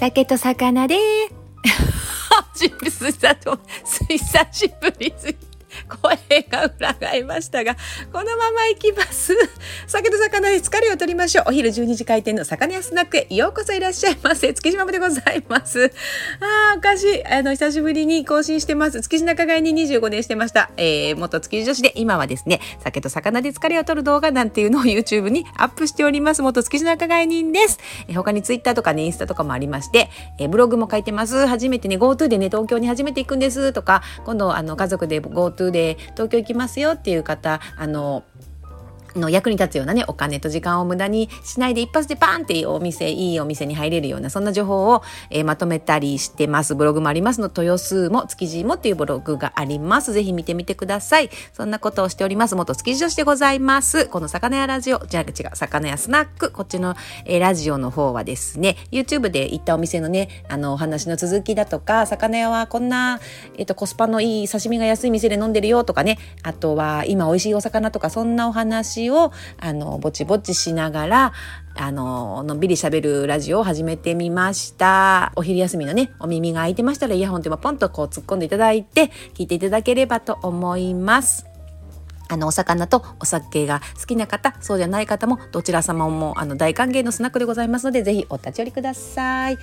酒と魚で久 しぶりすぎ。声が裏返りましたが、このまま行きます。酒と魚で疲れを取りましょう。お昼12時開店の魚屋スナックへようこそいらっしゃいませ。月島でございます。ああ、おかしい。あの、久しぶりに更新してます。築地仲買に25年してました。えー、元築地女子で、今はですね、酒と魚で疲れを取る動画なんていうのを YouTube にアップしております。元築地仲買人です。えー、他に Twitter とかね、インスタとかもありまして、えー、ブログも書いてます。初めてね、GoTo でね、東京に初めて行くんですとか、今度、あの、家族で GoTo で東京行きますよっていう方、あの、の役に立つようなね、お金と時間を無駄にしないで一発でパンっていうお店、いいお店に入れるような、そんな情報を、えー、まとめたりしてます。ブログもありますの、豊洲も築地もっていうブログがあります。ぜひ見てみてください。そんなことをしております。元築地女子でございます。この魚屋ラジオ、じゃあ違う、魚屋スナック、こっちの、えー、ラジオの方はですね、YouTube で行ったお店のね、あの、お話の続きだとか、魚屋はこんな、えっ、ー、と、コスパのいい刺身が安い店で飲んでるよとかね、あとは今美味しいお魚とか、そんなお話をあのぼちぼちしながらあののんびり喋るラジオを始めてみましたお昼休みのねお耳が開いてましたらイヤホンでもポンとこう突っ込んでいただいて聞いていただければと思いますあの、お魚とお酒が好きな方、そうじゃない方も、どちら様も、あの、大歓迎のスナックでございますので、ぜひお立ち寄りください。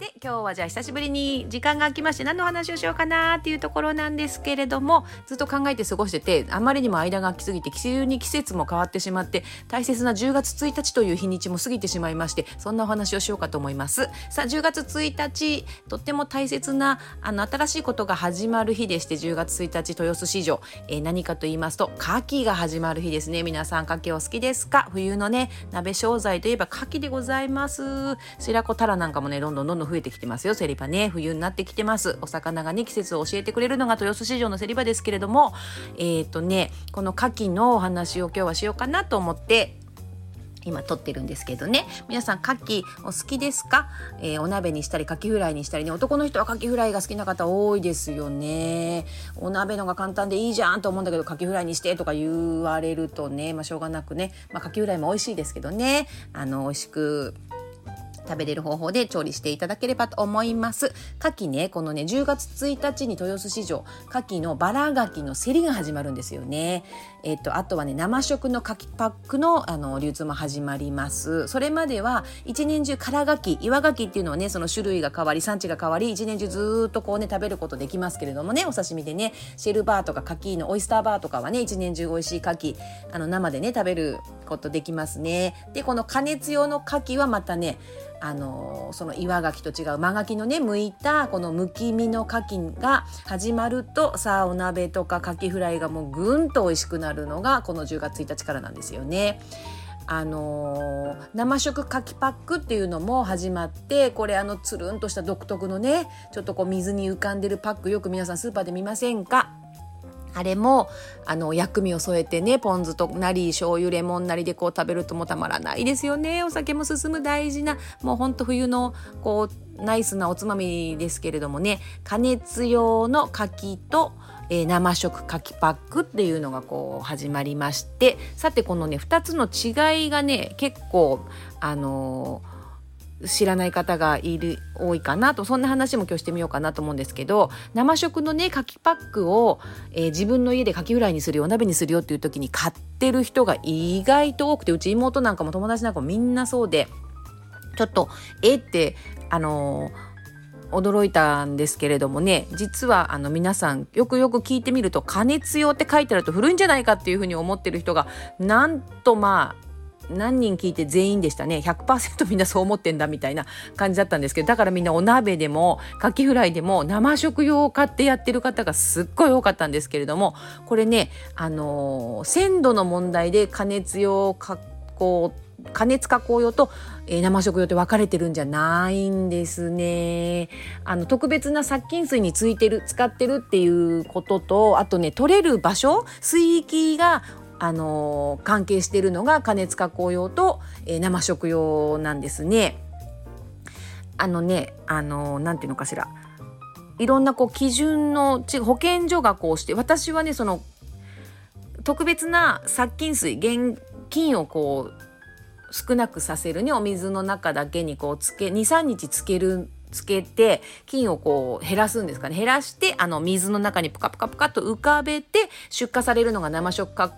で今日はじゃあ久しぶりに時間が空きまして何の話をしようかなっていうところなんですけれどもずっと考えて過ごしててあまりにも間が空きすぎて急に季節も変わってしまって大切な10月1日という日にちも過ぎてしまいましてそんなお話をしようかと思います。さあ10月1日とっても大切なあの新しいことが始まる日でして10月1日豊洲市場、えー、何かと言いますと牡蠣が始まる日ですね。皆さん牡蠣お好きですか？冬のね鍋商材といえば牡蠣でございます。白子タラなんかもねどんどんどんどん増えてきてますよ。セリパね冬になってきてます。お魚がね季節を教えてくれるのが豊洲市場のセリパですけれどもえっ、ー、とねこの牡蠣のお話を今日はしようかなと思って今撮ってるんですけどね。皆さん牡蠣お好きですか、えー、お鍋にしたり牡蠣フライにしたりね男の人は牡蠣フライが好きな方多いですよね。お鍋のが簡単でいいじゃんと思うんだけど牡蠣フライにしてとか言われるとねまあしょうがなくね、まあ、牡蠣フライも美味しいですけどね。あの美味しく食べれる方法で調理していただければと思います。牡蠣ね、このね、10月1日に豊洲市場、牡蠣のバラ牡蠣の競りが始まるんですよね。えっと、あとはね、生食の牡蠣パックのあの流通も始まります。それまでは一年中空牡蠣、岩牡蠣っていうのはね、その種類が変わり、産地が変わり、一年中ずっとこうね、食べることできますけれどもね、お刺身でね、シェルバーとか牡蠣のオイスターバーとかはね、一年中美味しい牡蠣、あの生でね、食べることできますね。で、この加熱用の牡蠣はまたね、あのその岩牡蠣と違う真牡蠣のね剥いたこのむき身の牡蠣が始まるとさあお鍋とか牡蠣フライがもうぐんと美味しくなるのがこの10月1日からなんですよね。あのー、生食かきパックっていうのも始まってこれあのつるんとした独特のねちょっとこう水に浮かんでるパックよく皆さんスーパーで見ませんか？あれも、あの、薬味を添えてね、ポン酢となり、醤油、レモンなりでこう食べるともたまらないですよね。お酒も進む大事な、もうほんと冬の、こう、ナイスなおつまみですけれどもね、加熱用の柿と、えー、生食柿パックっていうのがこう始まりまして、さてこのね、2つの違いがね、結構、あのー知らない方がいる多いかなとそんな話も今日してみようかなと思うんですけど生食のね牡蠣パックを、えー、自分の家で牡蠣フライにするよお鍋にするよっていう時に買ってる人が意外と多くてうち妹なんかも友達なんかもみんなそうでちょっとえってあのー驚いたんですけれどもね実はあの皆さんよくよく聞いてみると加熱用って書いてあると古いんじゃないかっていうふうに思ってる人がなんとまあ何人聞いて全員でしたね。100%みんなそう思ってんだみたいな感じだったんですけどだからみんなお鍋でもカキフライでも生食用を買ってやってる方がすっごい多かったんですけれどもこれねあのー、鮮度の問題で加熱用加工って加熱加工用と、えー、生食用って分かれてるんじゃないんですね。あの特別な殺菌水についてる使ってるっていうこととあとね取れる場所水域があの関係してるのが加熱加工用と、えー、生食用なんですね。あのね、あのなんていうのかしら。いろんなこう基準の保健所がこうして私はねその特別な殺菌水現菌をこう少なくさせるにお水の中だけにこうつけ23日つけるつけて菌をこう減らすんですかね。減らしてあの水の中にプカプカプカと浮かべて出荷されるのが生食か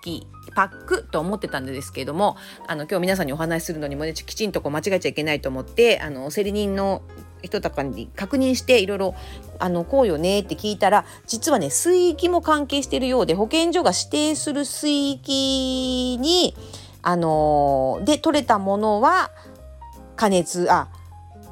きパックと思ってたんですけれどもあの今日皆さんにお話しするのにもねきちんとこう間違えちゃいけないと思ってあの競り人の人とかに確認していろいろあのこうよねって聞いたら実はね水域も関係しているようで保健所が指定する水域にあので取れたものは加熱あ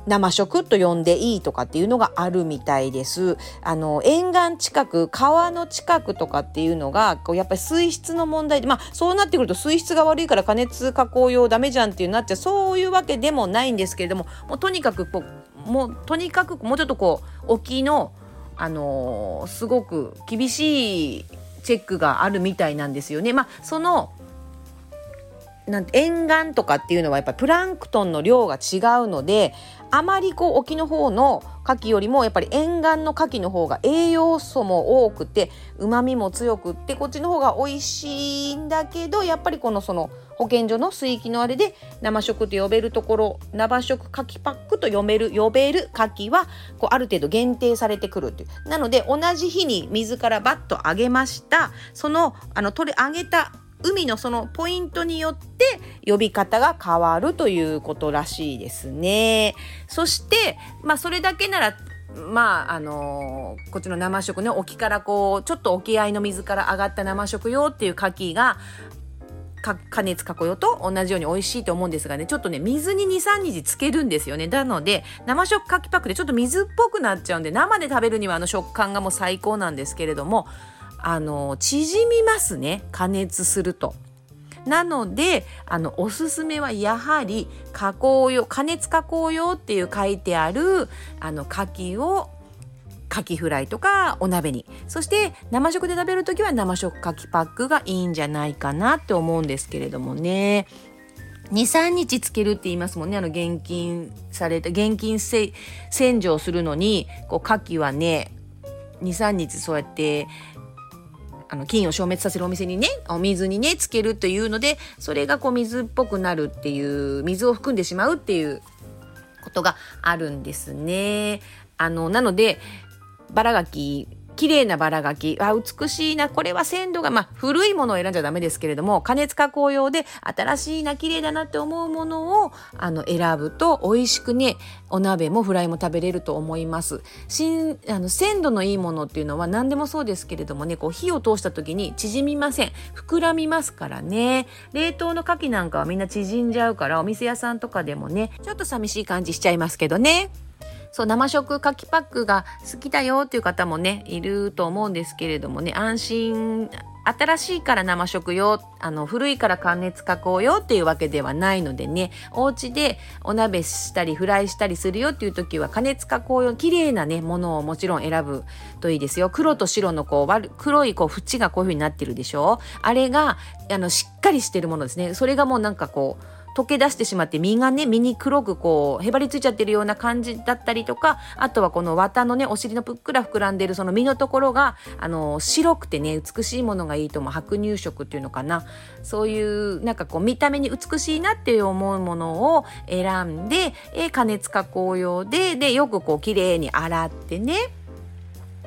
生食と呼んでいいとかっていうのがあるみたいです。あの沿岸近く川の近くとかっていうのがこうやっぱり水質の問題でまあそうなってくると水質が悪いから加熱加工用ダメじゃんっていうなっちゃうそういうわけでもないんですけれどももうとにかくこうもうとにかくもうちょっとこう沖のあのー、すごく厳しいチェックがあるみたいなんですよね。まあそのなん沿岸とかっていうのはやっぱりプランクトンの量が違うのであまりこう沖の方の牡蠣よりもやっぱり沿岸の牡蠣の方が栄養素も多くてうまみも強くってこっちの方が美味しいんだけどやっぱりこのその保健所の水域のあれで生食と呼べるところ生食牡蠣パックと呼べる呼べる牡蠣はこうある程度限定されてくるっていう。なので同じ日に水からバッと揚げました。そのあの取り揚げた海のそのポイントによって呼び方が変わるということらしいですね。そして、まあそれだけならまああのー、こっちの生食ね沖からこうちょっと沖合の水から上がった生食用っていう牡蠣が加熱加工用と同じように美味しいと思うんですがねちょっとね水に23日つけるんですよねなので生食牡蠣パックでちょっと水っぽくなっちゃうんで生で食べるにはあの食感がもう最高なんですけれどもあの縮みますね。加熱すると。なのであのおすすめはやはり加工用加熱加工用っていう書いてあるあの牡蠣を牡蠣フライとかお鍋に。そして生食で食べる時は生食牡蠣パックがいいんじゃないかなって思うんですけれどもね。23日つけるって言いますもんね。あの現金された現金洗浄するのにこう牡蠣はね23日そうやってあの菌を消滅させるお店にねお水にねつけるというのでそれがこう水っぽくなるっていう水を含んでしまうっていうことがあるんですね。あのなのでバラガキ綺麗なバラ垣あ美しいな。これは鮮度がまあ古いものを選んじゃダメですけれども加熱加工用で新しいな綺麗だなって思うものをあの選ぶと美味しくねお鍋もフライも食べれると思います。新あの鮮度のいいものっていうのは何でもそうですけれどもねこう火を通した時に縮みません。膨らみますからね。冷凍の牡蠣なんかはみんな縮んじゃうからお店屋さんとかでもねちょっと寂しい感じしちゃいますけどね。そう生食かきパックが好きだよっていう方もねいると思うんですけれどもね安心新しいから生食用あの古いから加熱加工用っていうわけではないのでねお家でお鍋したりフライしたりするよっていう時は加熱加工用綺麗なねものをもちろん選ぶといいですよ。黒と白のこう黒いこう縁がこういう風になってるでしょ？あれがあのしっかりしてるものですね。それがもうなんかこう溶け出してしまって身がね身に黒くこうへばりついちゃってるような感じだったりとかあとはこの綿のねお尻のぷっくら膨らんでるその身のところがあの白くてね美しいものがいいと思う白乳色っていうのかな。そういうなんかこう見た目に美しいなっていう思うものを選んで、え加熱加工用ででよくこう綺麗に洗ってね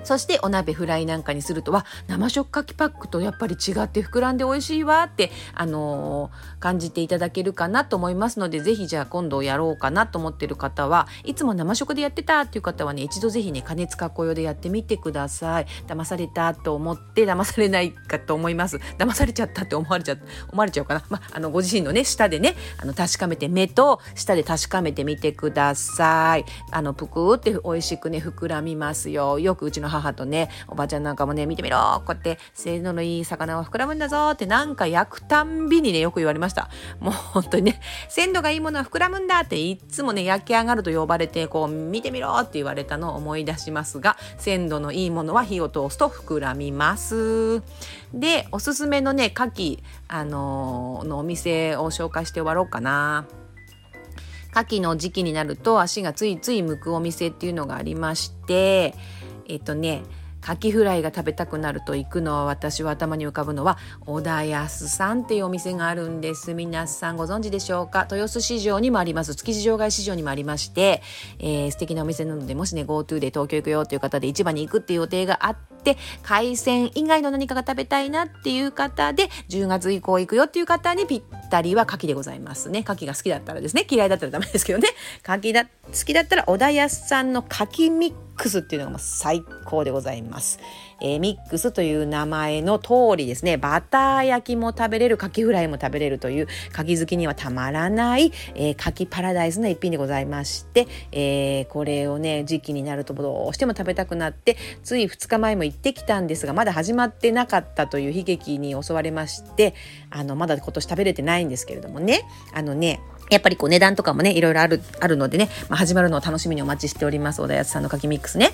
そしてお鍋フライなんかにするとは生食牡蠣パックとやっぱり違って膨らんで美味しいわって、あのー、感じていただけるかなと思いますのでぜひじゃあ今度やろうかなと思ってる方はいつも生食でやってたっていう方はね一度ぜひね加熱加工用でやってみてください。騙されたと思って騙されないかと思います。騙されちゃったって思われちゃ思われちゃうかな、まあ、あのご自身のね舌でねあの確かめて目と舌で確かめてみてください。あのぷくって美味しくね膨らみますよ。よくうちの母とねおばちゃんなんかもね見てみろこうやって性能のいい魚は膨らむんだぞってなんか焼くたんびにねよく言われました。もう本当にね鮮度がいいものは膨らむんだっていつもね焼き上がると呼ばれてこう見てみろって言われたのを思い出しますが鮮度のいいものは火を通すと膨らみます。でおすすめのね牡蠣あのー、のお店を紹介して終わろうかな。牡蠣の時期になると足がついつい向くお店っていうのがありましてえっとねカキフライが食べたくなると行くのは私は頭に浮かぶのは小田安さんっていうお店があるんです。皆さんご存知でしょうか？豊洲市場にもあります。築地場外市場にもありまして、えー、素敵なお店なのでもしね GoTo で東京行くよっていう方で市場に行くっていう予定があって海鮮以外の何かが食べたいなっていう方で10月以降行くよっていう方にぴったりは牡蠣でございますね。牡蠣が好きだったらですね。嫌いだったらダメですけどね。牡蠣だ好きだったら小田安さんの牡蠣ミックスっていうのが最高でございます。えー、ミックスという名前の通りですね、バター焼きも食べれる、カキフライも食べれるという、カキ好きにはたまらない、えー、カキパラダイスな一品でございまして、えー、これをね、時期になるとどうしても食べたくなって、つい2日前も行ってきたんですが、まだ始まってなかったという悲劇に襲われまして、あの、まだ今年食べれてないんですけれどもね、あのね、やっぱりこう値段とかもね、いろいろある、あるのでね、まあ、始まるのを楽しみにお待ちしております。小田康さんのかきミックスね。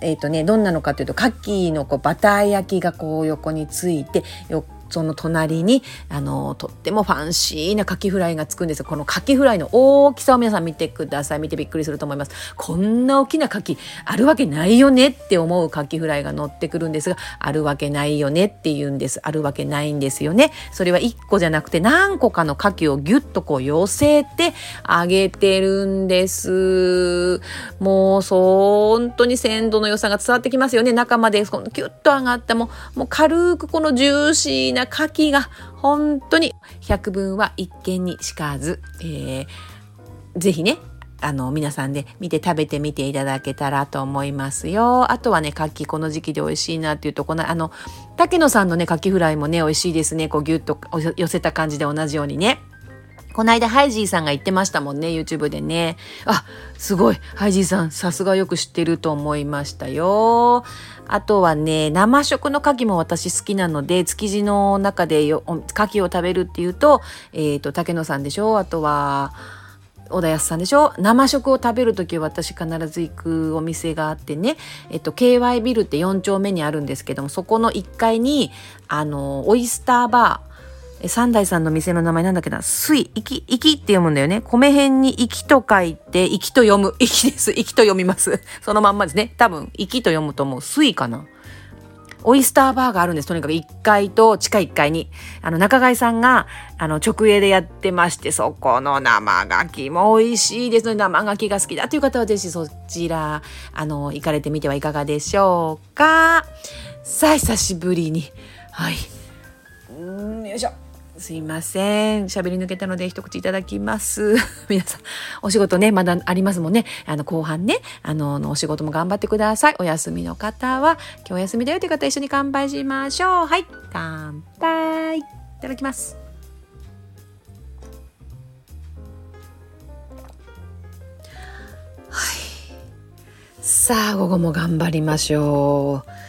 えっ、ー、とね、どんなのかというと、牡蠣のこうバター焼きがこう横について、よその隣にあのとってもファンシーなカキフライがつくんですこのカキフライの大きさを皆さん見てください。見てびっくりすると思います。こんな大きなカキあるわけないよねって思うカキフライが乗ってくるんですがあるわけないよねって言うんです。あるわけないんですよね。それは1個じゃなくて何個かのカキをギュッとこう寄せてあげてるんです。もうそう本当に鮮度の良さが伝わってきますよね。中までこのキュッと上がったもうもう軽くこのジューシーなな牡蠣が本当に百聞は一見にしかず、えー、ぜひねあの皆さんで見て食べてみていただけたらと思いますよ。あとはね、牡蠣この時期で美味しいなっていうと、このあの、竹野さんのね、牡蠣フライもね、美味しいですね。こうギュッと寄せた感じで同じようにね。この間、ハイジーさんが言ってましたもんね、YouTube でね。あ、すごい。ハイジーさん、さすがよく知ってると思いましたよ。あとはね、生食の牡蠣も私好きなので、築地の中で牡蠣を食べるっていうと、えっ、ー、と、竹野さんでしょ？あとは、小田康さんでしょ？生食を食べる時私必ず行くお店があってね、えっと、KY ビルって4丁目にあるんですけども、そこの1階に、あの、オイスターバー、三代さんの店の名前なんだっけな、水、いき、いきって読むんだよね。米辺にいきと書いて、いきと読む。いきです。いきと読みます。そのまんまですね。多分、いきと読むと思う。水かな。オイスターバーがあるんです。とにかく1階と地下1階に。あの、中貝さんが、あの、直営でやってまして、そこの生牡蠣も美味しいですので、生牡蠣が好きだという方はぜひそちら、あの、行かれてみてはいかがでしょうか。さあ、久しぶりに。はい。うん、よいしょ。すいません。喋り抜けたので一口いただきます。皆さん、お仕事ね、まだありますもんね。あの、後半ね、あの、お仕事も頑張ってください。お休みの方は、今日お休みだよという方一緒に乾杯しましょう。はい、乾杯。いただきます。はい。さあ、午後も頑張りましょう。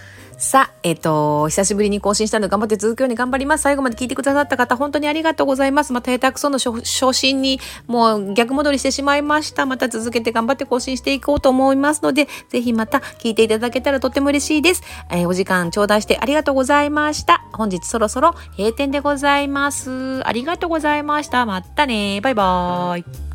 さあ、えっ、ー、と、久しぶりに更新したので頑張って続くように頑張ります。最後まで聞いてくださった方、本当にありがとうございます。また下手くその昇進にもう逆戻りしてしまいました。また続けて頑張って更新していこうと思いますので、ぜひまた聞いていただけたらとっても嬉しいです。えー、お時間頂戴してありがとうございました。本日そろそろ閉店でございます。ありがとうございました。またね。バイバーイ。